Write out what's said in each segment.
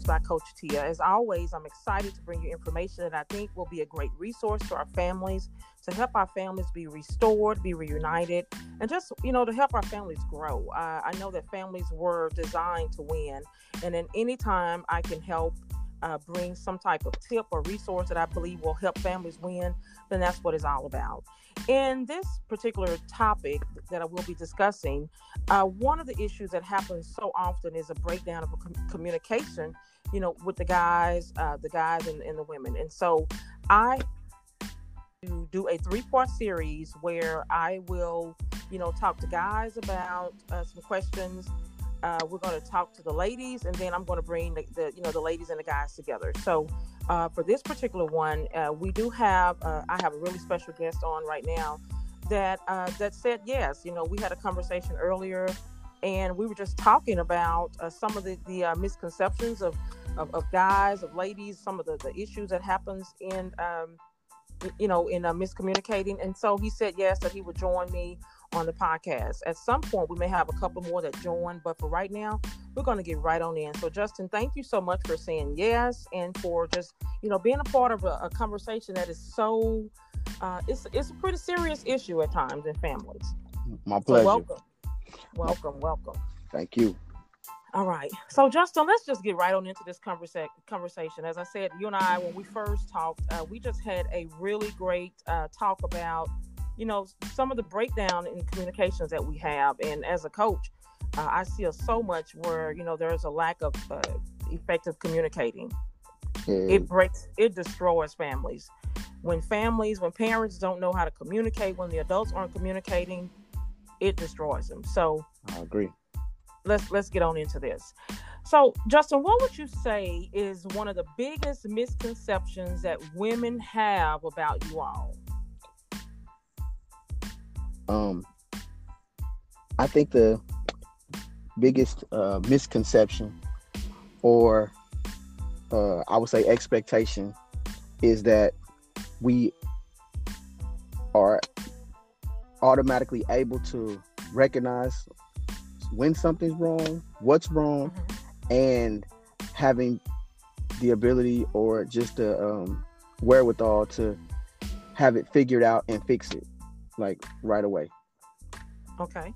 By Coach Tia. As always, I'm excited to bring you information that I think will be a great resource to our families, to help our families be restored, be reunited, and just, you know, to help our families grow. Uh, I know that families were designed to win, and then anytime I can help uh, bring some type of tip or resource that I believe will help families win, then that's what it's all about. In this particular topic that I will be discussing, uh, one of the issues that happens so often is a breakdown of a com- communication, you know, with the guys, uh, the guys and, and the women. And so I do a three part series where I will, you know, talk to guys about uh, some questions uh, we're going to talk to the ladies, and then I'm going to bring the, the, you know the ladies and the guys together. So uh, for this particular one, uh, we do have uh, I have a really special guest on right now that uh, that said yes. You know, we had a conversation earlier, and we were just talking about uh, some of the, the misconceptions of, of, of guys, of ladies, some of the, the issues that happens in um, you know in miscommunicating. And so he said yes that he would join me on the podcast. At some point, we may have a couple more that join, but for right now, we're going to get right on in. So, Justin, thank you so much for saying yes and for just you know being a part of a, a conversation that is so uh, it's it's a pretty serious issue at times in families. My pleasure. So welcome, welcome, welcome. Thank you. All right. So, Justin, let's just get right on into this conversa- conversation. As I said, you and I, when we first talked, uh, we just had a really great uh, talk about you know, some of the breakdown in communications that we have. And as a coach, uh, I see so much where, you know, there's a lack of uh, effective communicating. Mm. It breaks, it destroys families. When families, when parents don't know how to communicate, when the adults aren't communicating, it destroys them. So I agree. Let's let's get on into this. So, Justin, what would you say is one of the biggest misconceptions that women have about you all? Um, I think the biggest uh, misconception, or uh, I would say expectation, is that we are automatically able to recognize when something's wrong, what's wrong, mm-hmm. and having the ability or just the um, wherewithal to have it figured out and fix it like right away. Okay.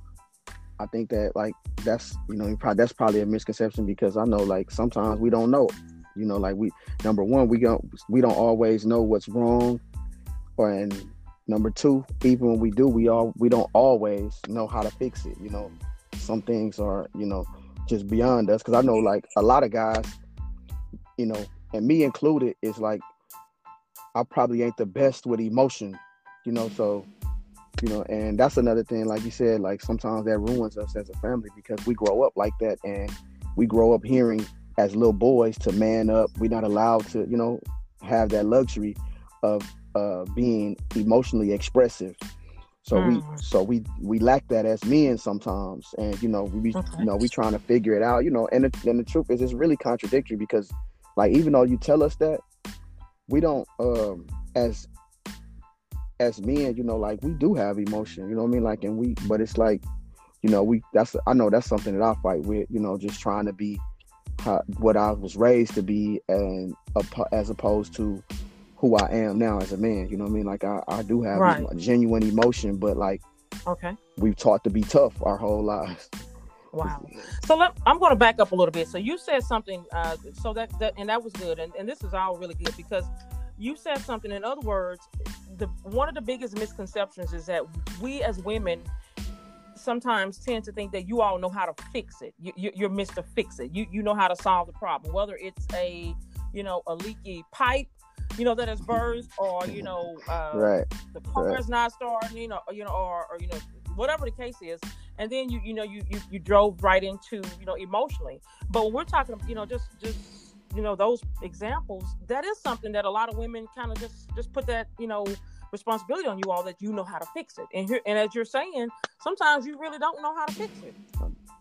I think that like that's you know probably that's probably a misconception because I know like sometimes we don't know. You know, like we number one we don't we don't always know what's wrong, or and number two even when we do we all we don't always know how to fix it. You know, some things are you know just beyond us because I know like a lot of guys, you know, and me included is like I probably ain't the best with emotion. You know, so you know and that's another thing like you said like sometimes that ruins us as a family because we grow up like that and we grow up hearing as little boys to man up we're not allowed to you know have that luxury of uh, being emotionally expressive so mm. we so we we lack that as men sometimes and you know we okay. you know we trying to figure it out you know and the, and the truth is it's really contradictory because like even though you tell us that we don't um as as men, you know, like we do have emotion, you know what I mean? Like, and we, but it's like, you know, we, that's, I know that's something that I fight with, you know, just trying to be how, what I was raised to be and as opposed to who I am now as a man, you know what I mean? Like, I, I do have right. genuine emotion, but like, okay, we've taught to be tough our whole lives. Wow. So let, I'm going to back up a little bit. So you said something, uh, so that, that and that was good, and, and this is all really good because you said something. In other words, the one of the biggest misconceptions is that we as women sometimes tend to think that you all know how to fix it. You, you, you're Mr. Fix It. You you know how to solve the problem, whether it's a you know a leaky pipe, you know that is burst, or you know uh, right. the car right. is not starting, you know, you know, or, or you know whatever the case is. And then you you know you, you you drove right into you know emotionally. But when we're talking, you know, just just you know those examples that is something that a lot of women kind of just just put that you know responsibility on you all that you know how to fix it. And here and as you're saying sometimes you really don't know how to fix it.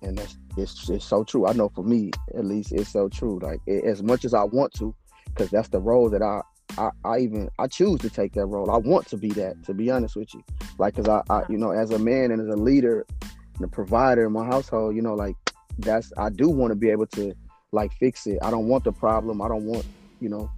And that's it's, it's so true. I know for me at least it's so true. Like it, as much as i want to because that's the role that I, I i even i choose to take that role. I want to be that to be honest with you. Like because I, I you know as a man and as a leader and a provider in my household you know like that's i do want to be able to like fix it. I don't want the problem. I don't want, you know,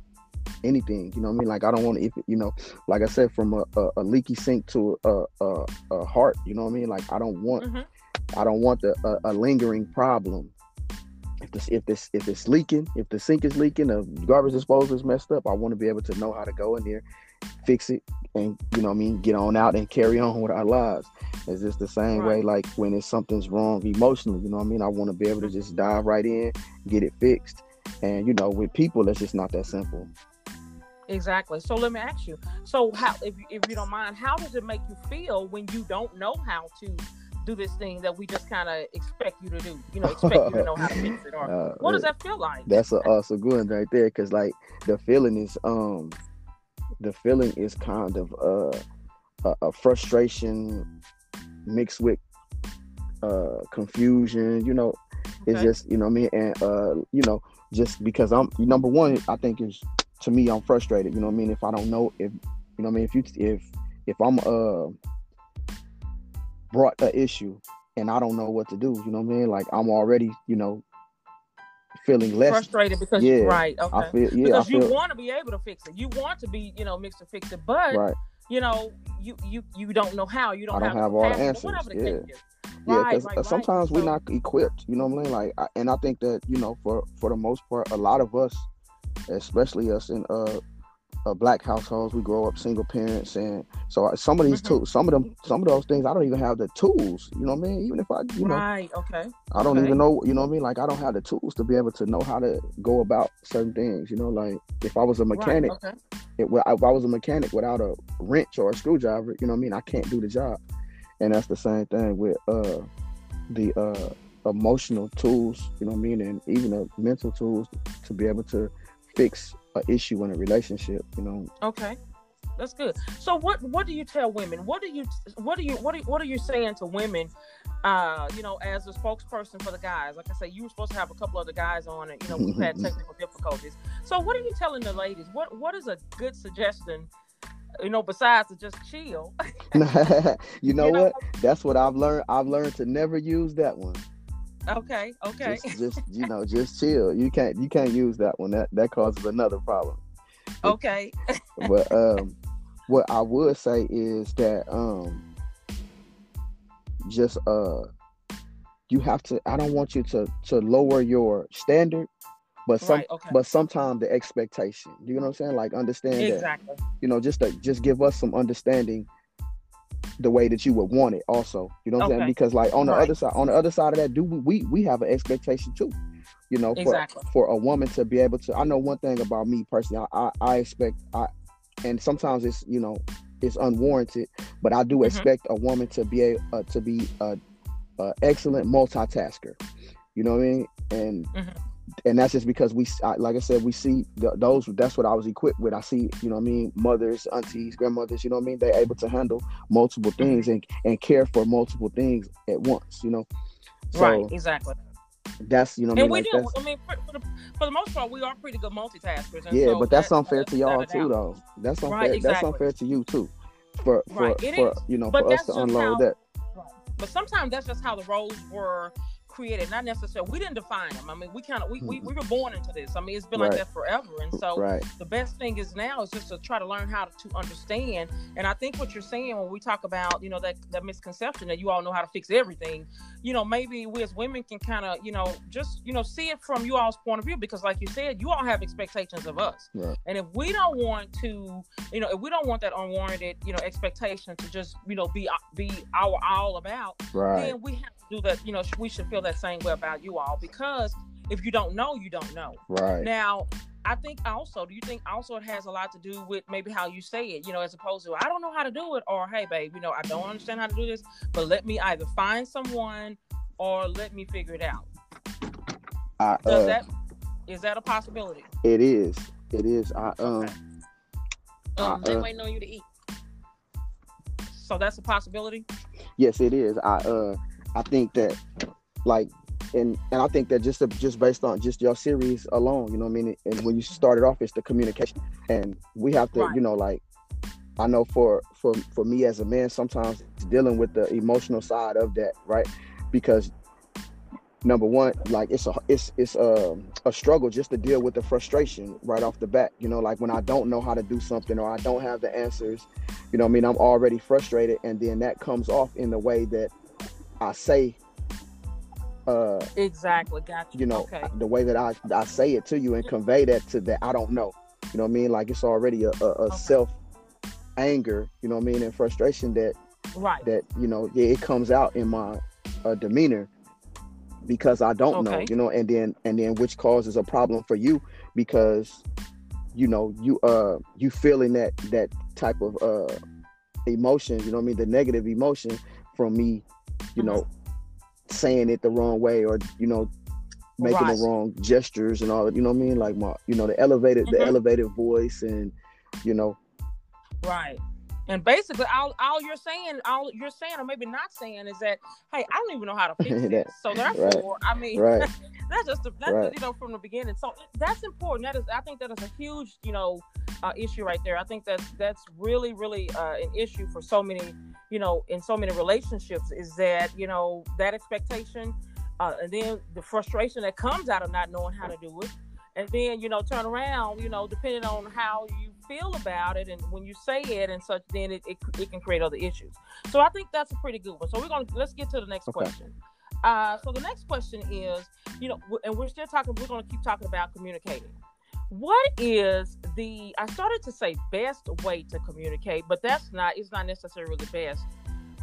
anything. You know what I mean? Like I don't want to, if you know, like I said, from a, a, a leaky sink to a, a, a, heart. You know what I mean? Like I don't want, mm-hmm. I don't want the, a, a lingering problem. If this, if this, if it's leaking, if the sink is leaking, the garbage disposal is messed up, I want to be able to know how to go in there, fix it, and you know I mean, get on out and carry on with our lives. It's just the same right. way, like when it's something's wrong emotionally, you know what I mean? I want to be able to just dive right in, get it fixed. And you know, with people, it's just not that simple. Exactly. So let me ask you. So how, if if you don't mind, how does it make you feel when you don't know how to do this thing that we just kind of expect you to do? You know, expect you to know how to fix it, or uh, what does that feel like? That's a, uh, a good one right there, because like the feeling is um, the feeling is kind of uh, a, a frustration mixed with uh confusion. You know, okay. it's just you know I mean, and uh, you know, just because I'm number one, I think is to me, I'm frustrated. You know what I mean? If I don't know if you know I mean, if you if if I'm uh brought an issue and I don't know what to do, you know what I mean? Like I'm already, you know, feeling less frustrated because yeah, you're right. Okay. I feel, yeah, because feel, you want to be able to fix it. You want to be, you know, mixed to fix it, but right. you know, you you you don't know how. You don't, I don't have, have all the answers. yeah. Yeah, because right, right, sometimes right. we're not equipped. You know what I mean? Like, I, and I think that you know, for for the most part, a lot of us especially us in uh, uh, black households. We grow up single parents, and so some of these mm-hmm. tools, some of them, some of those things, I don't even have the tools. You know what I mean? Even if I, you know, right, okay, I don't okay. even know. You know what I mean? Like I don't have the tools to be able to know how to go about certain things. You know, like if I was a mechanic, right, okay. it, if I was a mechanic without a wrench or a screwdriver, you know what I mean? I can't do the job, and that's the same thing with uh the uh emotional tools. You know what I mean? And even the mental tools to be able to fix an issue in a relationship. You know. Okay, that's good. So what what do you tell women? What do you what do you what are, what are you saying to women? Uh, you know, as a spokesperson for the guys, like I say, you were supposed to have a couple other guys on it. You know, we've had technical difficulties. So, what are you telling the ladies? What What is a good suggestion? You know, besides to just chill. you know, you know what? That's what I've learned. I've learned to never use that one. Okay. Okay. Just, just, you know, just chill. You can't you can't use that one. That that causes another problem. Okay. but um, what I would say is that um, just uh, you have to. I don't want you to to lower your standard, but some right, okay. but sometimes the expectation. You know what I'm saying? Like understand exactly. that. You know, just to, just give us some understanding the way that you would want it also you know what okay. i'm saying because like on the right. other side on the other side of that do we we have an expectation too you know for, exactly. for a woman to be able to i know one thing about me personally i i, I expect i and sometimes it's you know it's unwarranted but i do mm-hmm. expect a woman to be a uh, to be a, a, excellent multitasker you know what i mean and mm-hmm and that's just because we, like I said, we see those. That's what I was equipped with. I see, you know, I mean, mothers, aunties, grandmothers. You know, I mean, they're able to handle multiple mm-hmm. things and and care for multiple things at once. You know, so right? Exactly. That's you know, and I mean, we like do. I mean, for, for, the, for, the, most part, we are pretty good multitaskers. yeah, so but that's unfair to y'all too, though. That's unfair. Right, exactly. That's unfair to you too. For for, right. for you know, but for us to unload how, that. Right. But sometimes that's just how the roles were created, not necessarily. We didn't define them. I mean, we kind of we, we, mm-hmm. we were born into this. I mean, it's been right. like that forever. And so right. the best thing is now is just to try to learn how to, to understand. And I think what you're saying when we talk about you know that that misconception that you all know how to fix everything, you know, maybe we as women can kind of you know just you know see it from you all's point of view because like you said, you all have expectations of us. Right. And if we don't want to, you know, if we don't want that unwarranted you know expectation to just you know be be our all about, then we have to do that, you know, we should feel that same way about you all because if you don't know, you don't know. Right. Now, I think also, do you think also it has a lot to do with maybe how you say it, you know, as opposed to, I don't know how to do it, or hey, babe, you know, I don't understand how to do this, but let me either find someone or let me figure it out. I, Does uh, that, is that a possibility? It is. It is. I, um, okay. um, I, they uh, waiting on you to eat. So that's a possibility? Yes, it is. I, uh, I think that like and and I think that just just based on just your series alone, you know what I mean? And when you started off, it's the communication, and we have to, right. you know, like I know for for for me as a man, sometimes dealing with the emotional side of that, right? Because number one, like it's a it's it's a, um, a struggle just to deal with the frustration right off the bat. You know, like when I don't know how to do something or I don't have the answers, you know, I mean, I'm already frustrated, and then that comes off in the way that I say. Uh, exactly, got you. You know, okay. the way that I I say it to you and convey that to that I don't know. You know what I mean? Like it's already a, a, a okay. self anger. You know what I mean? And frustration that right that you know yeah, it comes out in my uh, demeanor because I don't okay. know, you know, and then and then which causes a problem for you because you know you uh you feeling that that type of uh emotion, you know I mean, the negative emotion from me, you mm-hmm. know, saying it the wrong way or you know making right. the wrong gestures and all that, you know what I mean? Like my you know the elevated mm-hmm. the elevated voice and you know right and basically, all, all you're saying, all you're saying, or maybe not saying, is that, hey, I don't even know how to fix this. So therefore, right. I mean, right. that's just that's right. you know from the beginning. So that's important. That is, I think that is a huge you know uh, issue right there. I think that that's really really uh, an issue for so many you know in so many relationships is that you know that expectation, uh, and then the frustration that comes out of not knowing how to do it, and then you know turn around, you know, depending on how you feel about it and when you say it and such then it, it, it can create other issues. So i think that's a pretty good one. So we're gonna let's get to the next okay. question. Uh, so the next question is you know and we're still talking we're going to keep talking about communicating. What is the i started to say best way to communicate but that's not it's not necessarily the best.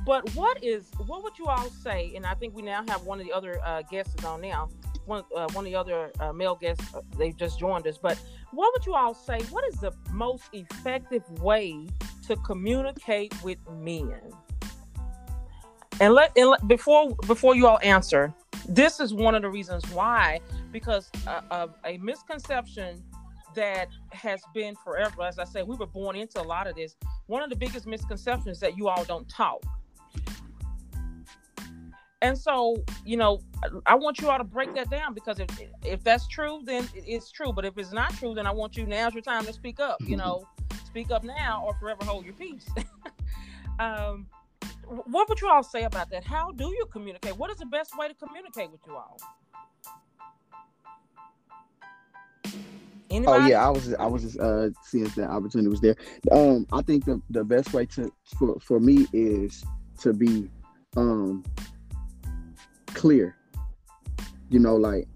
But what is what would you all say and i think we now have one of the other uh, guests on now one uh, one of the other uh, male guests uh, they just joined us. But what would you all say? What is the most effective way to communicate with men? And let, and let before before you all answer this is one of the reasons why because uh, a misconception that has been forever. As i said we were born into a lot of this. One of the biggest misconceptions that you all don't talk and so, you know, I want you all to break that down because if if that's true, then it's true. But if it's not true, then I want you now's your time to speak up. You know, speak up now or forever hold your peace. um, what would you all say about that? How do you communicate? What is the best way to communicate with you all? Anybody? Oh yeah, I was I was just uh seeing if that opportunity was there. Um, I think the the best way to for for me is to be um clear. You know, like,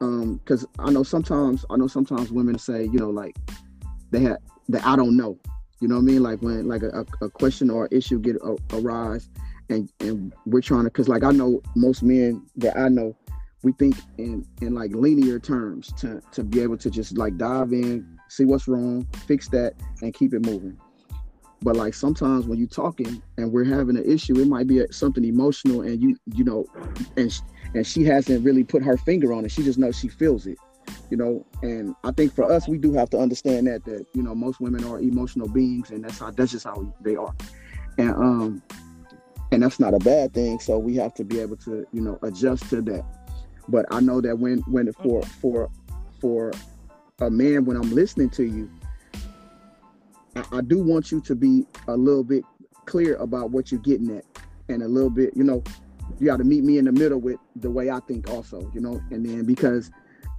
um, because I know sometimes I know sometimes women say, you know, like they have that I don't know. You know what I mean? Like when like a, a question or issue get a, arise, and and we're trying to, cause like I know most men that I know, we think in in like linear terms to to be able to just like dive in, see what's wrong, fix that, and keep it moving. But like sometimes when you're talking and we're having an issue, it might be something emotional, and you you know, and and she hasn't really put her finger on it. She just knows she feels it, you know. And I think for us, we do have to understand that that you know most women are emotional beings, and that's how that's just how they are, and um, and that's not a bad thing. So we have to be able to you know adjust to that. But I know that when when for for for a man, when I'm listening to you, I, I do want you to be a little bit clear about what you're getting at and a little bit, you know, you got to meet me in the middle with the way I think also, you know, and then because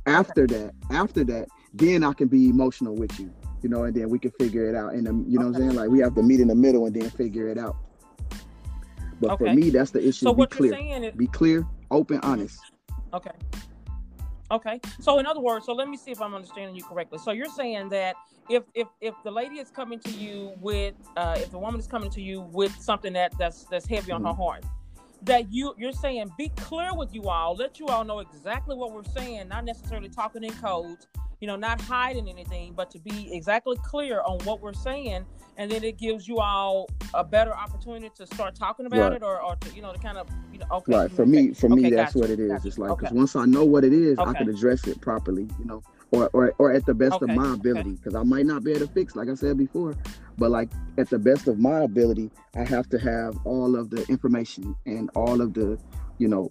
after that, after that, then I can be emotional with you, you know, and then we can figure it out. And um, you know okay. what I'm saying? Like we have to meet in the middle and then figure it out. But okay. for me, that's the issue. So be clear. Is- be clear, open, honest. Okay. Okay. So in other words, so let me see if I'm understanding you correctly. So you're saying that if if if the lady is coming to you with uh if the woman is coming to you with something that that's that's heavy on mm-hmm. her heart, that you you're saying be clear with you all, let you all know exactly what we're saying, not necessarily talking in codes, you know, not hiding anything, but to be exactly clear on what we're saying and then it gives you all a better opportunity to start talking about right. it or, or to, you know to kind of you know okay right for me for me that's what it is gotcha. it's like because okay. once i know what it is okay. i can address it properly you know or or, or at the best of my ability because i might not be able to fix like i said before but like at the best of my ability i have to have all of the information and all of the you know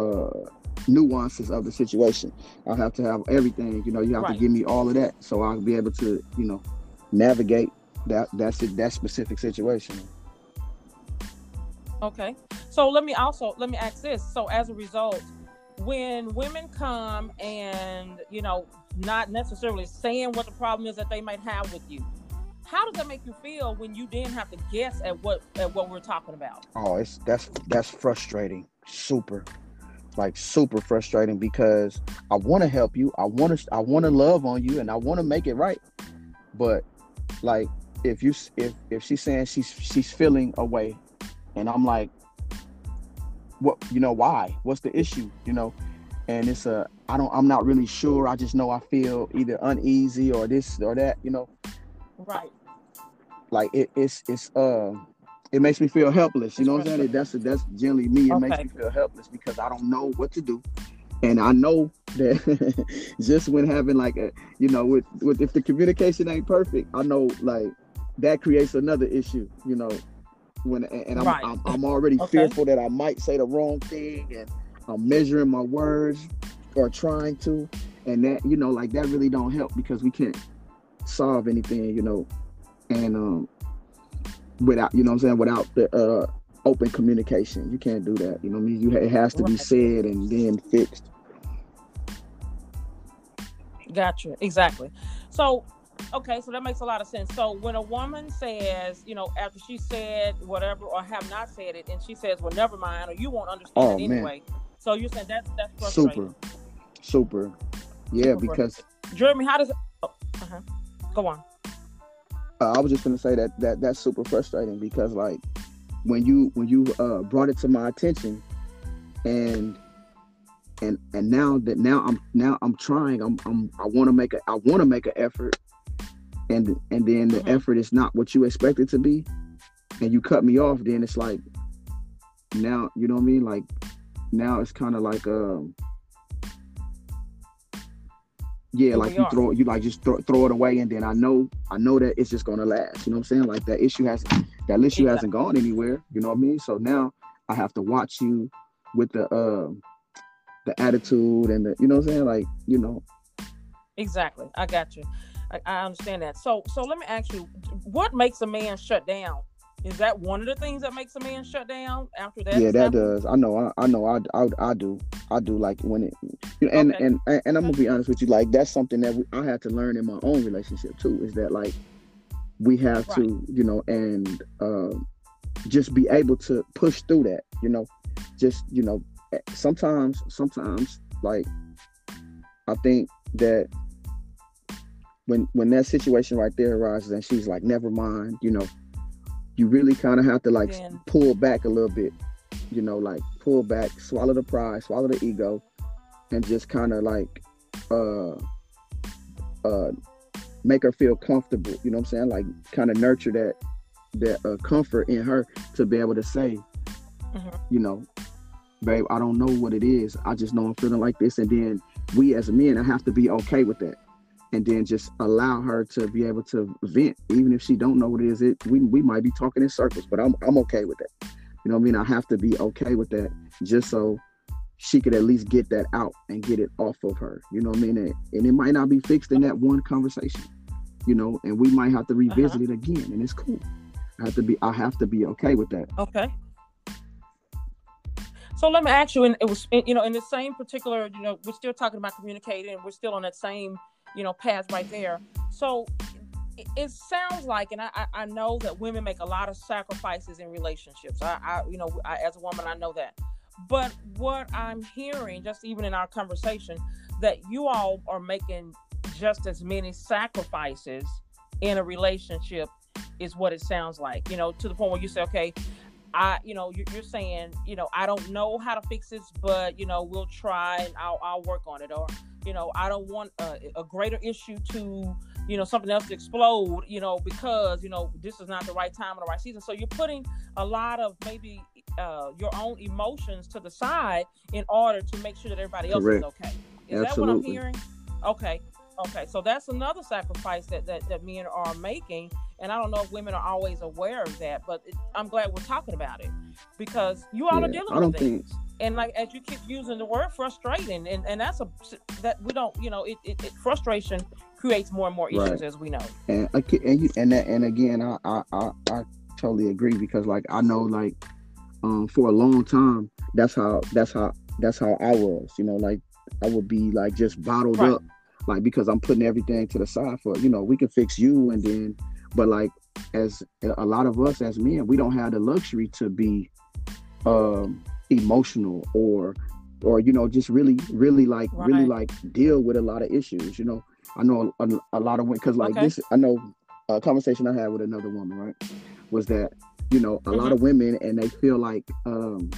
uh nuances of the situation. I have to have everything you know you have right. to give me all of that so i'll be able to you know navigate that that's it that specific situation. Okay. So let me also let me ask this. So as a result when women come and you know not necessarily saying what the problem is that they might have with you how does that make you feel when you then have to guess at what at what we're talking about? Oh it's that's that's frustrating. Super like super frustrating because i want to help you i want to i want to love on you and i want to make it right. But like if you if if she's saying she's she's feeling away and i'm like what you know why? What's the issue? You know? And it's a i don't i'm not really sure. I just know i feel either uneasy or this or that you know? Right. Like it, it's it's uh it makes me feel helpless you know what i'm saying that's that's generally me it okay. makes me feel helpless because i don't know what to do and i know that just when having like a you know with with if the communication ain't perfect i know like that creates another issue you know when and I'm right. I'm, I'm, already okay. fearful that I might say the wrong thing and I'm measuring my words or trying to and that you know like that really don't help because we can't solve anything you know and um without you know I'm saying without the uh open communication you can't do that you know I mean you it has to be said and then fixed gotcha exactly so okay, so that makes a lot of sense. So when a woman says, you know, after she said whatever or have not said it, and she says, "Well, never mind," or you won't understand oh, it anyway. Man. So you're saying that's that's frustrating. Super, super, yeah. Super because Jeremy, how does it? Oh, uh-huh. Go on. Uh, I was just gonna say that that that's super frustrating because like when you when you uh, brought it to my attention and and and now that now I'm now I'm trying I'm, I'm I want to make a I want to make an effort and and then the mm-hmm. effort is not what you expect it to be and you cut me off then it's like now you know what i mean like now it's kind of like um yeah like you are. throw you like just throw, throw it away and then i know i know that it's just gonna last you know what i'm saying? Like that issue has that issue hasn't gone anywhere you know what i mean? So now i have to watch you with the uh the attitude and the you know what i'm saying? Like you know. Exactly. I got you. I, I understand that. So so let me ask you, what makes a man shut down? Is that one of the things that makes a man shut down after that? Yeah, that does. I know. I, I know. I, I, I do. I do. Like when it, you know, and, okay. and and and I'm gonna be honest with you. Like that's something that we, I had to learn in my own relationship too. Is that like we have right. to, you know, and uh, just be able to push through that. You know, just you know, eh, sometimes, sometimes like I think that when when that situation right there arises and she's like never mind you know you really kind of have to like yeah. pull back a little bit you know like pull back swallow the pride swallow the ego and just kind of like uh uh make her feel comfortable you know what i'm saying like kind of nurture that that uh, comfort in her to be able to say mm-hmm. you know babe i don't know what it is i just know i'm feeling like this and then we as men i have to be okay with that and then just allow her to be able to vent, even if she don't know what it is. It we, we might be talking in circles, but I'm I'm okay with that. You know what I mean? I have to be okay with that just so she could at least get that out and get it off of her. You know what I mean? And, and it might not be fixed in that one conversation, you know, and we might have to revisit uh-huh. it again, and it's cool. I have to be I have to be okay with that. Okay. So let me ask you, and it was, you know, in the same particular, you know, we're still talking about communicating, and we're still on that same you know, path right there. So it, it sounds like, and I, I know that women make a lot of sacrifices in relationships. I, I you know, I, as a woman, I know that. But what I'm hearing, just even in our conversation, that you all are making just as many sacrifices in a relationship is what it sounds like. You know, to the point where you say, okay, I, you know, you're, you're, saying, you know, I don't know how to fix this, but you know, we'll try and I'll, I'll work on it. Or, you know, I don't want a, a, greater issue to, you know, something else to explode, you know, because you know this is not the right time or the right season. So you're putting a lot of maybe uh, your own emotions to the side in order to make sure that everybody else Correct. is okay. Is Absolutely. that what I'm hearing? Okay. Okay, so that's another sacrifice that, that, that men are making. And I don't know if women are always aware of that, but it, I'm glad we're talking about it because you all yeah, are dealing with things. Think... And like as you keep using the word frustrating, and, and that's a that we don't, you know, it, it, it frustration creates more and more issues right. as we know. And and you, and that, and again, I, I I I totally agree because like I know like um for a long time that's how that's how that's how I was, you know, like I would be like just bottled Right. up, like because I'm putting everything to the side for you know we can fix you and then, but like as a lot of us as men, we don't have the luxury to be um emotional or or you know just really really like really like deal with a lot of issues. You know, I know a, a lot of women because like Okay. this, I know a conversation I had with another woman, right, was that you know a lot Mhm. of women and they feel like um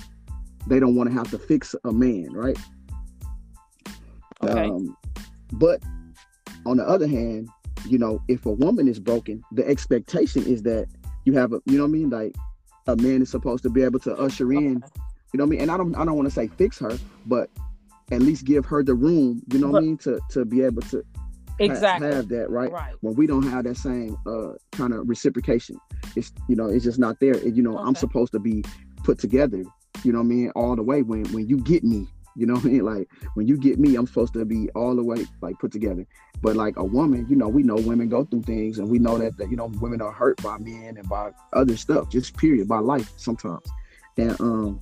they don't want to have to fix a man, right? Okay. Um, but on the other hand, you know, if a woman is broken, the expectation is that you have a, you know what I mean? Like a man is supposed to be able to usher in, you know what I mean? And I don't, I don't want to say fix her, but at least give her the room, you know what I mean? To, to be able to ha- Exactly. have that, right? Right. When we don't have that same uh kind of reciprocation, it's, you know, it's just not there. And, you know, I'm supposed to be put together, you know what I mean? All the way when, when you get me, you know what I mean? Like when you get me, I'm supposed to be all the way like put together. But like a woman, you know, we know women go through things and we know that, that you know, women are hurt by men and by other stuff, just period, by life sometimes. And um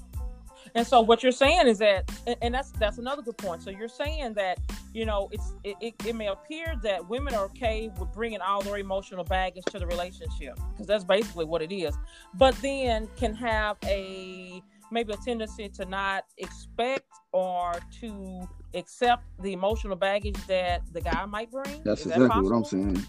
And so what you're saying is that, and- that's that's another good point. So you're saying that you know it's it, it, it may appear that women are okay with bringing all their emotional baggage to the relationship because that's basically what it is, but then can have a maybe a tendency to not expect or to accept the emotional baggage that the guy might bring. that's Is that exactly what I'm saying.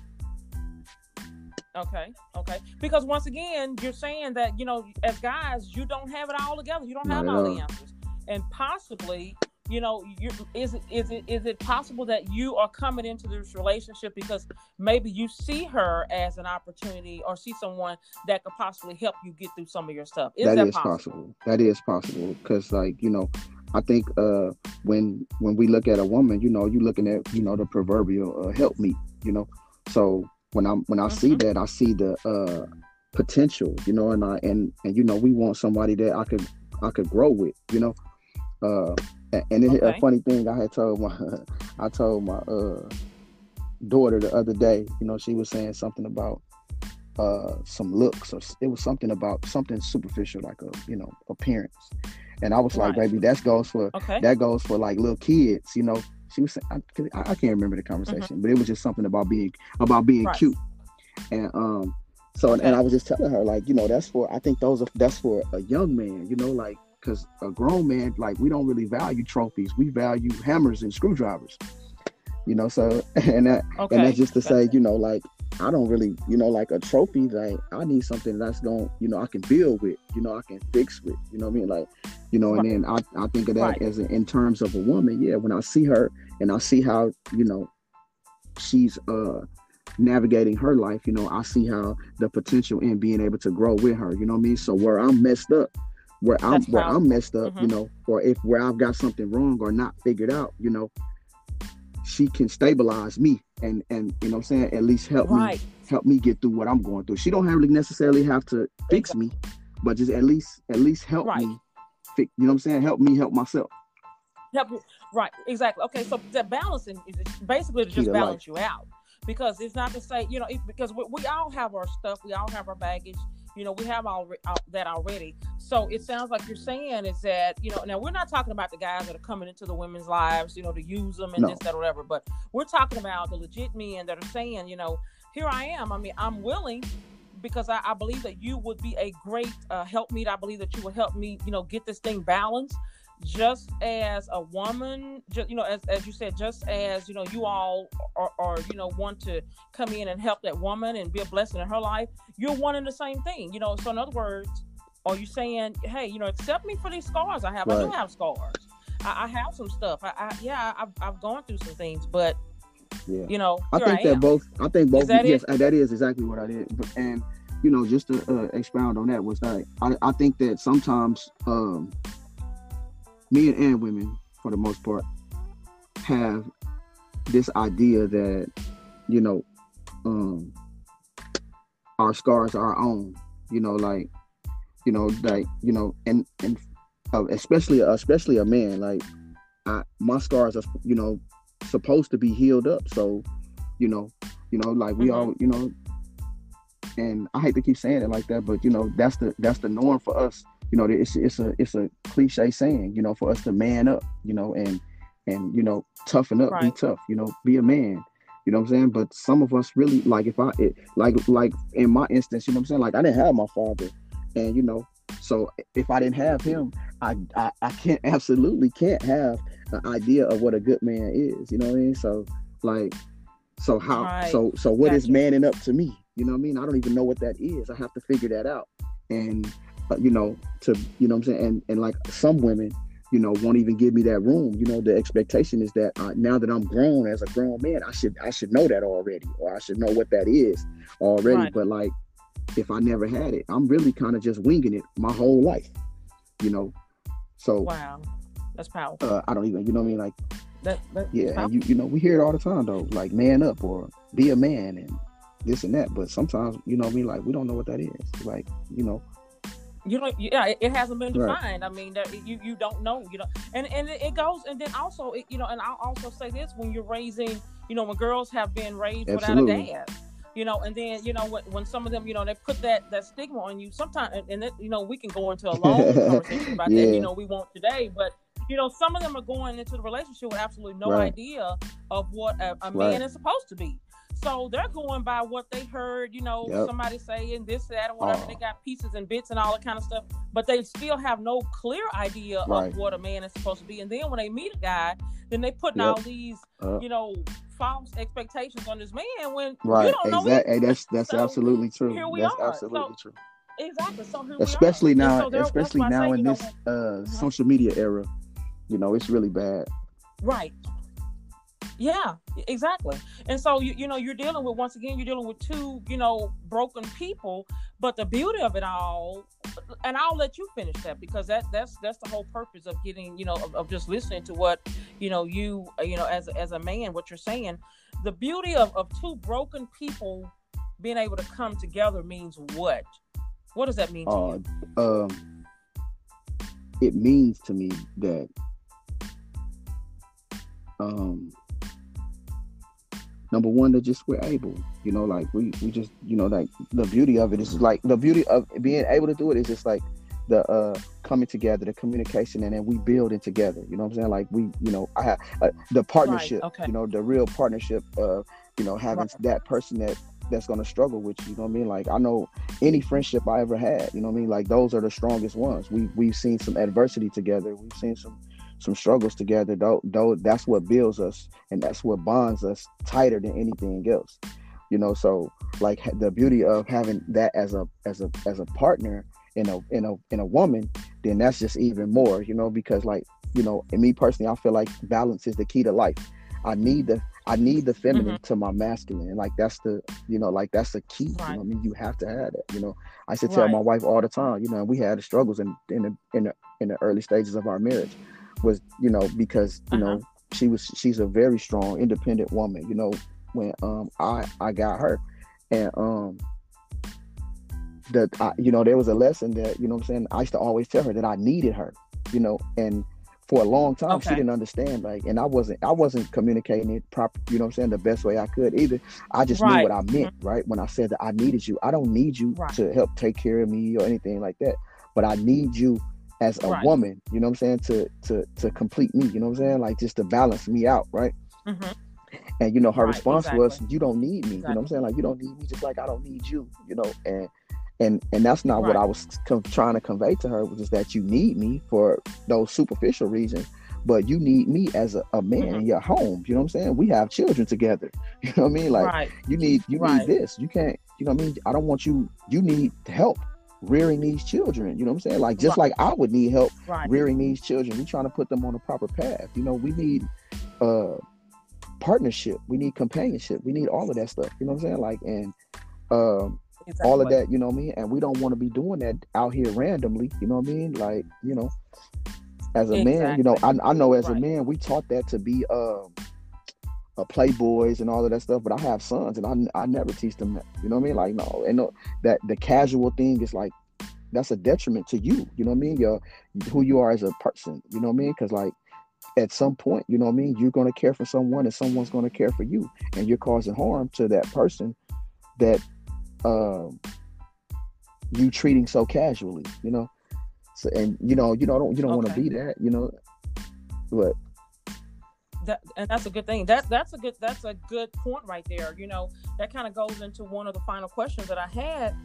Okay, okay. Because once again, you're saying that you know, as guys, you don't have it all together. You don't have all. the answers, and possibly, you know, you is it is it is it possible that you are coming into this relationship because maybe you see her as an opportunity or see someone that could possibly help you get through some of your stuff? Is that that is possible. That is possible because, like you know, I think uh, when when we look at a woman, you know, you're looking at you know the proverbial uh, help me, you know. So when I'm when I see Mhm. that, I see the uh, potential, you know, and I and and you know, we want somebody that I could I could grow with, you know. Uh, and it, a funny thing I had told my I told my uh, daughter the other day, you know, she was saying something about uh some looks or it was something about something superficial like a you know appearance and i was like baby that goes for Okay. that goes for like little kids you know she was saying i, I can't remember the conversation but it was just something about being about being Mm-hmm. Right. cute and um so and, and i was just telling her like you know that's for i think those are that's for a young man you know like because a grown man like we don't really value trophies we value hammers and screwdrivers you know so and that okay. and that's just to say, you know, like I don't really, you know, like a trophy. Like I need something that's going, you know, I can build with, you know, I can fix with, you know what I mean? Like, you know, and then I, I think of that Right. as in, in terms of a woman. Yeah, when I see her and I see how, you know, she's uh navigating her life, you know, I see how the potential in being able to grow with her. You know what I mean? So where I'm messed up, where I'm That's where I'm messed up, you Mhm. know, or if where I've got something wrong or not figured out, you know, she can stabilize me and and you know what I'm saying at least help me help me get through what I'm going through. She don't have necessarily have to fix me, but just at least at least help Right. me. Fix, you know what I'm saying? Help me help myself. Help you. Right, exactly. Okay, so that balancing is basically to just balance you out because it's not to say you know it, because we, we all have our stuff, we all have our baggage. You know, we have all that already. So it sounds like you're saying is that you know now we're not talking about the guys that are coming into the women's lives, you know, to use them and No. this that or whatever, but we're talking about the legit men that are saying, you know, here I am. I mean, I'm willing because I, I believe that you would be a great uh, helpmeet. I believe that you would help me, you know, get this thing balanced. Just as a woman, just you know, as, as you said, just as you know, you all are, are you know want to come in and help that woman and be a blessing in her life. You're wanting the same thing, you know. So in other words, are you saying, hey, you know, accept me for these scars I have? I do have scars. I, I have some stuff. I, I yeah, I've, I've gone through some things, but Yeah. you know, I think I that both. I think both. that yes, it? uh, that is exactly what I did. But, and you know, just to uh, expound on that was that I, I think that sometimes um, men and women, for the most part, have this idea that you know um, our scars are our own. You know, like you know, like you know, and and uh, especially especially a man like I, my scars are you know supposed to be healed up. So, you know, you know, like we Mhm. all, you know, and I hate to keep saying it like that, but you know, that's the that's the norm for us you know, it's it's a it's a cliche saying, you know, for us to man up, you know, and and you know, toughen up, right. be tough, you know, be a man. You know what I'm saying? But some of us really like if I it, like like in my instance, you know what I'm saying? Like I didn't have my father, and you know, so if I didn't have him, I I, I can't absolutely can't have an idea of what a good man is. You know what I mean? So like, so how right. so so what gotcha. is manning up to me? You know what I mean? I don't even know what that is. I have to figure that out, and you know to you know what I'm saying? And and like some women you know, won't even give me that room. You know, the expectation is that uh, now that I'm grown as a grown man, I should I should know that already, or I should know what that is already. Right. But like, if I never had it, I'm really kind of just winging it my whole life. You know, so wow, that's powerful. Uh, I don't even, you know what I mean? Like, that, that yeah, and you you know, we hear it all the time though, like man up or be a man and this and that. But sometimes, you know, I mean, like we don't know what that is. Like, you know, you don't yeah it, it hasn't been defined right. i mean that you you don't know you know and and it goes and then also it, you know and i'll also say this when you're raising you know when girls have been raised Absolutely. without a dad you know and then you know when, when some of them you know they put that that stigma on you sometimes and, and it, you know we can go into a long conversation about yeah. that you know we won't today but you know some of them are going into the relationship with absolutely no right. idea of what a, a man is supposed to be so they're going by what they heard, you know, yep. somebody saying this, that, or whatever. They got pieces and bits and all that kind of stuff, but they still have no clear idea right. of what a man is supposed to be. And then when they meet a guy, then they putting yep. all these, uh, you know, false expectations on this man when right. you don't know. Exactly. Hey, that's that's so absolutely true. Here we that's are. absolutely so, true. Exactly. So especially now, so especially now in this uh, uh-huh. social media era, you know, it's really bad. Right. Yeah, exactly. And so you you know you're dealing with once again you're dealing with two you know broken people, but the beauty of it all, and I'll let you finish that because that that's that's the whole purpose of getting you know of, of just listening to what you know you you know as as a man what you're saying. The beauty of of two broken people being able to come together means what? What does that mean to uh, you? Um, it means to me that um number one that just we're able you know like we we just you know like the beauty of it is like the beauty of being able to do it is just like the uh coming together the communication and then we building together you know what i'm saying like we you know i have uh, the partnership right, okay. you know the real partnership of you know having right. that person that that's going to struggle with you, you know what I mean? Like I know any friendship I ever had, you know what I mean? Like those are the strongest ones. We we've seen some adversity together. We've seen some some struggles together though though that's what builds us and that's what bonds us tighter than anything else you know so like the beauty of having that as a as a as a partner in a in a in a woman then that's just even more you know because like you know and me personally i feel like balance is the key to life i need the i need the feminine mm-hmm. to my masculine and like that's the you know like that's the key right. you know i mean you have to have that you know i should tell right. my wife all the time you know we had the struggles in in the in the in the early stages of our marriage was you know because you uh-huh. know she was she's a very strong independent woman you know when um i i got her and um that I, you know there was a lesson that you know i'm saying i used to always tell her that i needed her you know and for a long time okay. she didn't understand like and i wasn't i wasn't communicating it proper you know i'm saying the best way i could either i just right. knew what i meant mm-hmm. right when i said that i needed you i don't need you right. to help take care of me or anything like that but i need you as a right. woman, you know what I'm saying, to to to complete me, you know what I'm saying, like just to balance me out, right? Mm-hmm. And you know, her right, response exactly. was, "You don't need me," exactly. you know what I'm saying, like you don't need me, just like I don't need you, you know, and and and that's not right. what I was com- trying to convey to her, which is that you need me for those superficial reasons, but you need me as a, a man mm-hmm. in your home. You know what I'm saying? We have children together. You know what I mean? Like you need you need this. You can't. You know what I mean? I don't want you. You need help rearing these children. You know what I'm saying? Like just right. like I would need help right. rearing these children. We trying to put them on a proper path. You know, we need uh partnership. We need companionship. We need all of that stuff. You know what I'm saying? Like and um exactly. all of that, you know what I mean? And we don't want to be doing that out here randomly, you know what I mean? Like, you know, as a exactly. man, you know, I, I know as right. a man, we taught that to be um uh, playboys and all of that stuff. But I have sons, and I, I never teach them that. You know what I mean? Like no, and no, that the casual thing is like that's a detriment to you. You know what I mean? Your who you are as a person. You know what I mean? Because like at some point, you know what I mean, you're going to care for someone, and someone's going to care for you, and you're causing harm to that person that um, you treating so casually. You know. So, and you know, you know, don't you don't okay. want to be that, you know. But that and that's a good thing. That that's a good that's a good point right there. You know, that kind of goes into one of the final questions that I had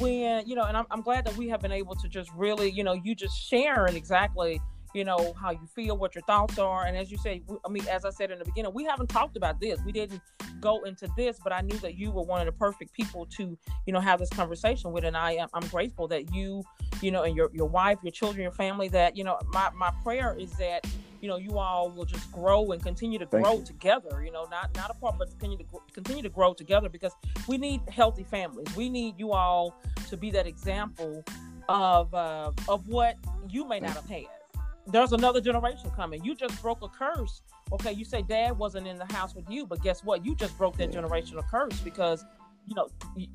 when you know, and I'm, I'm glad that we have been able to just really, you know, you just sharing exactly you know how you feel what your thoughts are. And as you say i mean as i said in the beginning we haven't talked about this. We didn't go into this but i knew that you were one of the perfect people to you know have this conversation with. And i am i'm grateful that you you know and your your wife your children your family that you know my my prayer is that you know you all will just grow and continue to Thank grow you. together you know not not apart but continue to continue to grow together because we need healthy families. We need you all to be that example of uh, of what you may not have had there's another generation coming. You just broke a curse. Okay, you say dad wasn't in the house with you, but guess what? You just broke that yeah. generational curse because you know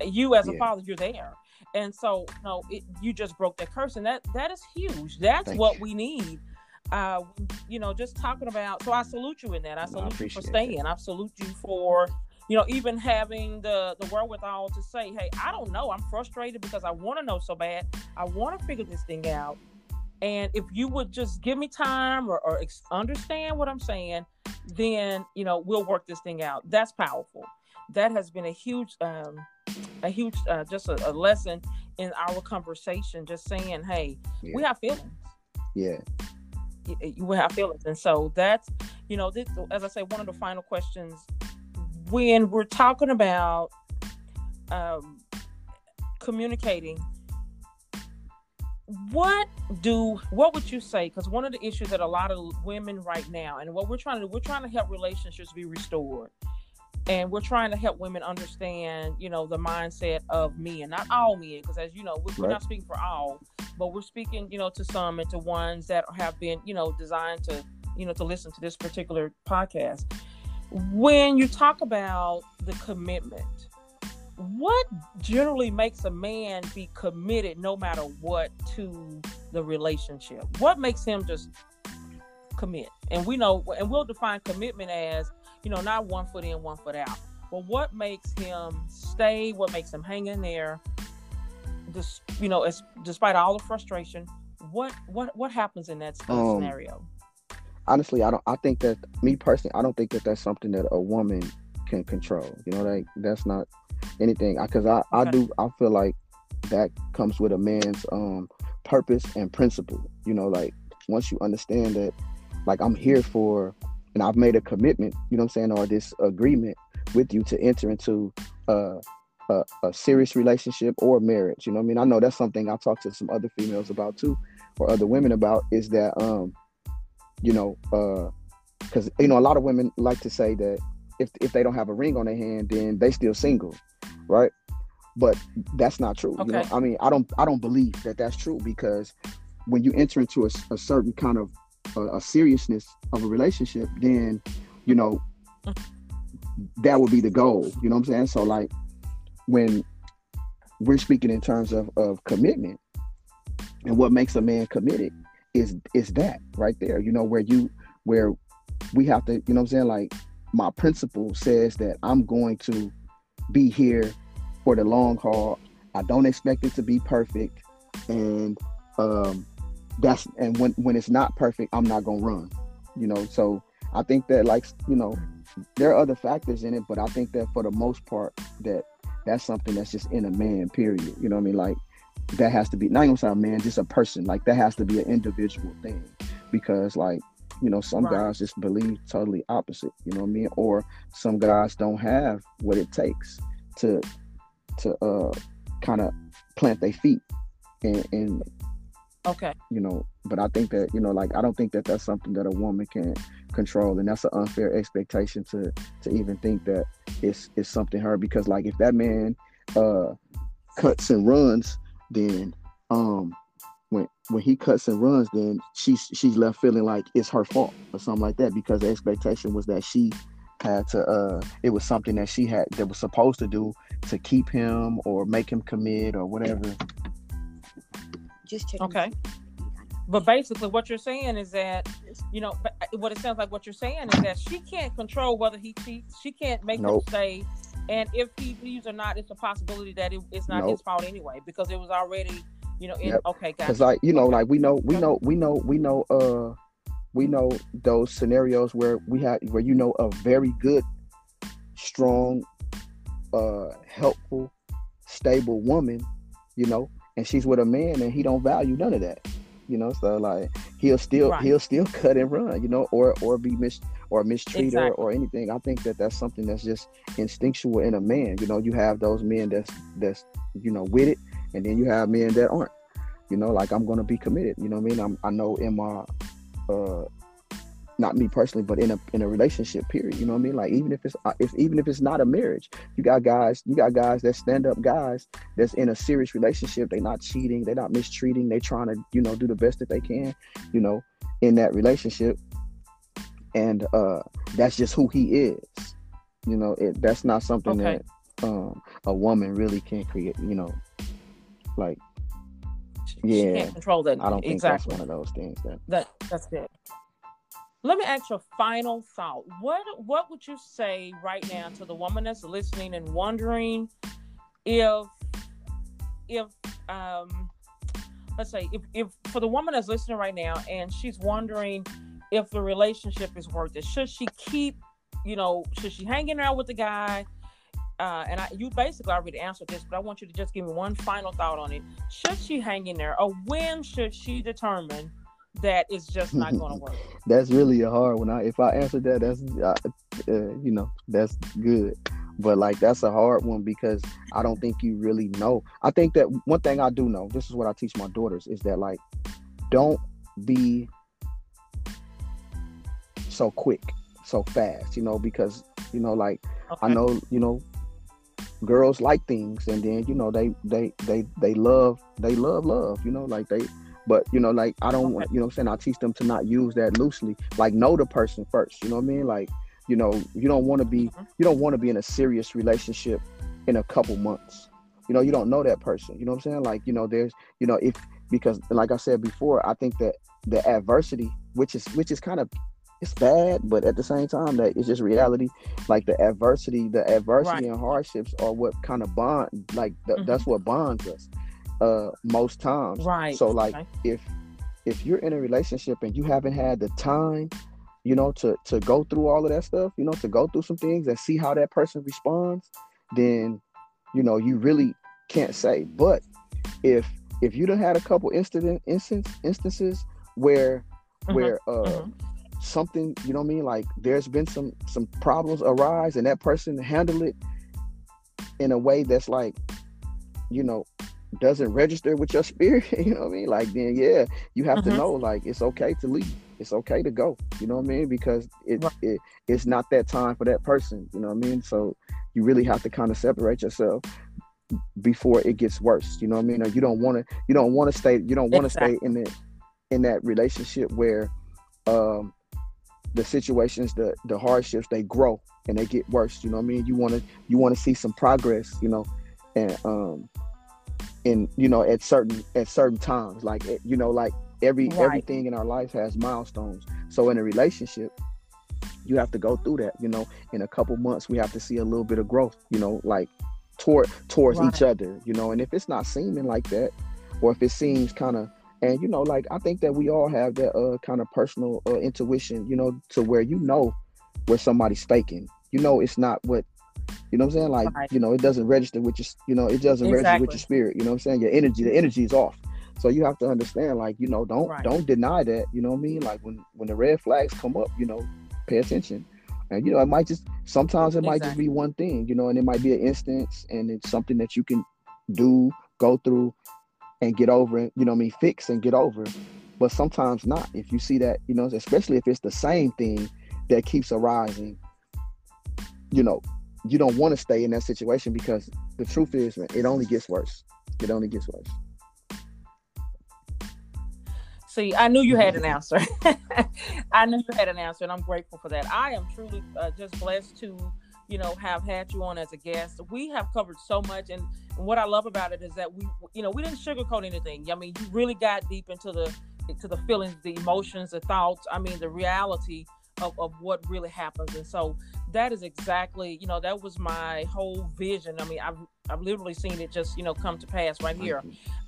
you as a yeah. father, you're there, and so you know it, you just broke that curse, and that that is huge. That's Thank what you. we need. Uh, you know, just talking about. So I salute you in that. I salute I you for staying. That. I salute you for you know, even having the the wherewithal to say, "Hey, I don't know. I'm frustrated because I want to know so bad. I want to figure this thing out." And if you would just give me time or, or ex- understand what I'm saying, then you know we'll work this thing out. That's powerful. That has been a huge, um, a huge, uh, just a, a, lesson in our conversation. Just saying, hey, yeah. we have feelings. Yeah. You, have feelings, and so that's you know, this, as I say, one of the final questions when we're talking about um, communicating what do what would you say? Because one of the issues that a lot of women right now and what we're trying to do we're trying to help relationships be restored. And we're trying to help women understand you know the mindset of men not all men because as you know we're, right. we're, not speaking for all but we're speaking you know to some and to ones that have been you know designed to you know to listen to this particular podcast. When you talk about the commitment what generally makes a man be committed no matter what to the relationship? What makes him just commit? And we know, and we'll define commitment as, you know, not one foot in, one foot out. But what makes him stay? What makes him hang in there? Just you know, as, despite all the frustration, what what what happens in that um, scenario? Honestly, I don't. I think that me personally, I don't think that that's something that a woman can control. You know, like that's not anything because I, I, I do I feel like that comes with a man's um purpose and principle. You know, like once you understand that, like I'm here for, and I've made a commitment. You know what I'm saying, or this agreement with you to enter into a, a, a serious relationship or marriage. You know what I mean? I know that's something I talked to some other females about too, or other women about. Is that um, you know, uh, because you know a lot of women like to say that if if they don't have a ring on their hand, then they still single, right? But that's not true. Okay. You know, I mean, I don't I don't believe that that's true because when you enter into a, a certain kind of a, a, seriousness of a relationship, then you know that would be the goal. You know what I'm saying? So like when we're speaking in terms of, of commitment and what makes a man committed is is that right there. You know where you where we have to. You know what I'm saying? Like my principle says that I'm going to be here for the long haul. I don't expect it to be perfect, and um, that's and when when it's not perfect, I'm not gonna run. You know, so I think that like you know, there are other factors in it, but I think that for the most part, that that's something that's just in a man. Period. You know what I mean? Like that has to be not even a man, just a person. Like that has to be an individual thing, because like you know, some right. guys just believe totally opposite, you know what I mean? Or some guys don't have what it takes to to uh kind of plant their feet and, and okay you know but i think that you know like i don't think that that's something that a woman can control and that's an unfair expectation to to even think that it's it's something her because like if that man uh cuts and runs then um when when he cuts and runs, then she's she's left feeling like it's her fault or something like that because the expectation was that she had to uh it was something that she had that was supposed to do to keep him or make him commit or whatever. Just check. Okay. But basically, what you're saying is that, you know, uh, what it sounds like what you're saying is that she can't control whether he cheats. She can't make nope. him stay. And if he leaves or not, it's a possibility that it, it's not nope. his fault anyway because it was already You know, in, yep. okay, guys. because like you know, like we know, we know, we know, we know, uh, we know those scenarios where we have where you know a very good, strong, uh, helpful, stable woman, you know, and she's with a man and he don't value none of that you know so like he'll still right. he'll still cut and run you know or or be mis or mistreat exactly. or anything i think that that's something that's just instinctual in a man you know you have those men that's that's you know with it and then you have men that aren't you know like i'm gonna be committed you know what i mean I'm, i know in my uh not me personally, but in a in a relationship period. You know what I mean? Like even if it's uh, if even if it's not a marriage, you got guys, you got guys that stand up guys that's in a serious relationship. They're not cheating, they're not mistreating, they're trying to you know do the best that they can, you know, in that relationship, and uh that's just who he is. You know, it that's not something okay. that um a woman really can create. You know, like yeah, she can't control that. I don't think exactly. that's one of those things that that that's it. Let me ask your final thought. What what would you say right now to the woman that's listening and wondering if if um let's say if, if for the woman that's listening right now and she's wondering if the relationship is worth it, should she keep, you know, should she hang in there with the guy? Uh, and I, you basically already answered this, but I want you to just give me one final thought on it. Should she hang in there, or when should she determine that is just not going to work. that's really a hard one. I, if I answer that, that's uh, uh, you know that's good. But like that's a hard one because I don't think you really know. I think that one thing I do know. This is what I teach my daughters is that like don't be so quick, so fast. You know because you know like okay. I know you know girls like things and then you know they they they they love they love love you know like they but you know, like I don't want, you know, I'm saying I teach them to not use that loosely. Like know the person first. You know what I mean? Like, you know, you don't want to be, mm-hmm. you don't want to be in a serious relationship in a couple months. You know, you don't know that person. You know what I'm saying? Like, you know, there's, you know, if because like I said before, I think that the adversity, which is which is kind of it's bad, but at the same time that it's just reality. Like the adversity, the adversity right. and hardships are what kind of bond like th- mm-hmm. that's what bonds us uh most times right so like okay. if if you're in a relationship and you haven't had the time you know to to go through all of that stuff you know to go through some things and see how that person responds then you know you really can't say but if if you don't had a couple incident instance instances where mm-hmm. where uh mm-hmm. something you know what i mean like there's been some some problems arise and that person handle it in a way that's like you know doesn't register with your spirit, you know what I mean? Like then yeah, you have mm-hmm. to know like it's okay to leave. It's okay to go. You know what I mean? Because it, right. it it's not that time for that person. You know what I mean? So you really have to kind of separate yourself before it gets worse. You know what I mean? Or you don't want to you don't want to stay you don't want to exactly. stay in that in that relationship where um the situations, the the hardships, they grow and they get worse. You know what I mean? You want to you want to see some progress. You know, and um in you know at certain at certain times. Like you know like every right. everything in our life has milestones. So in a relationship you have to go through that you know. In a couple months we have to see a little bit of growth you know like toward towards right. each other you know. And if it's not seeming like that or if it seems kind of and you know like i think that we all have that uh kind of personal uh, intuition you know to where you know where somebody's faking. You know it's not what you know what I'm saying? Like, right. you know, it doesn't register with your, you know, it doesn't exactly. register with your spirit. You know what I'm saying? Your energy, the energy is off. So you have to understand, like, you know, don't right. don't deny that. You know what I mean? Like when when the red flags come up, you know, pay attention. And you know, it might just sometimes it might just be one thing, you know, and it might be an instance, and it's something that you can do, go through, and get over it. You know, what I mean, fix and get over. But sometimes not. If you see that, you know, especially if it's the same thing that keeps arising, you know, you don't want to stay in that situation because the truth is, man, it only gets worse. It only gets worse. See, I knew you had an answer. I knew you had an answer, and I'm grateful for that. I am truly uh, just blessed to, you know, have had you on as a guest. We have covered so much, and, and what I love about it is that we, you know, we didn't sugarcoat anything. I mean, you really got deep into the into the feelings, the emotions, the thoughts. I mean, the reality of, of what really happens. And so that is exactly, you know, that was my whole vision. I mean, I've, I've literally seen it just, you know, come to pass right here.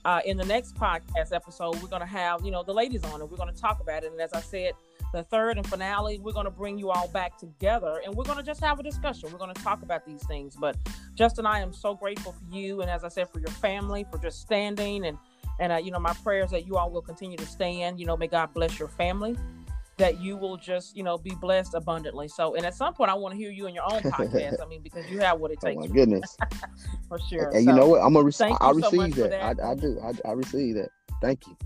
Uh, in the next podcast episode, we're going to have, you know, the ladies on it. We're going to talk about it. And as I said, the third and finale, we're going to bring you all back together and we're going to just have a discussion. We're going to talk about these things. But Justin, I am so grateful for you. And as I said, for your family, for just standing and, and, uh, you know, my prayers that you all will continue to stand. You know, may God bless your family that you will just you know be blessed abundantly. So and at some point i want to hear you in your own podcast i mean because you have what it takes oh my goodness. For sure and, so, you know what? I'm gonna receive i receive so that, that. I, I, do. I, I receive that. Thank you.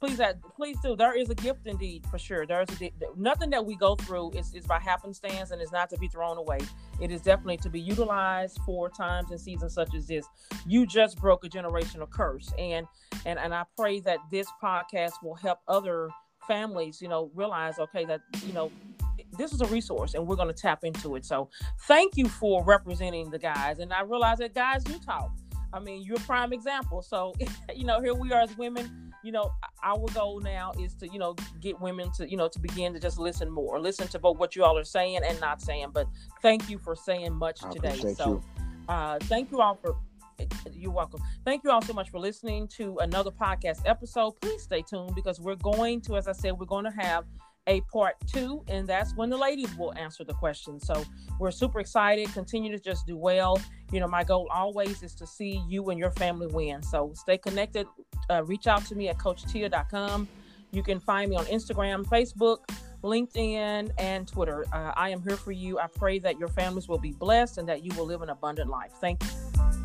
Please please do. There is a gift indeed for sure. There's a nothing that we go through is, is by happenstance and is not to be thrown away. It is definitely to be utilized for times and seasons such as this. You just broke a generational curse and and and i pray that this podcast will help other families, you know, realize, okay, that, you know, this is a resource and we're going to tap into it. So thank you for representing the guys. And I realize that guys do talk. I mean, you're a prime example. So, you know, here we are as women, you know, our goal now is to, you know, get women to, you know, to begin to just listen more, listen to both what you all are saying and not saying. But thank you for saying much I today. So, uh, thank you all for you're welcome. Thank you all so much for listening to another podcast episode. Please stay tuned because we're going to, as I said, we're going to have a part two, and that's when the ladies will answer the questions. So we're super excited. Continue to just do well. You know, my goal always is to see you and your family win. So stay connected. Uh, reach out to me at CoachTia.com. You can find me on Instagram, Facebook, LinkedIn, and Twitter. Uh, I am here for you. I pray that your families will be blessed and that you will live an abundant life. Thank you.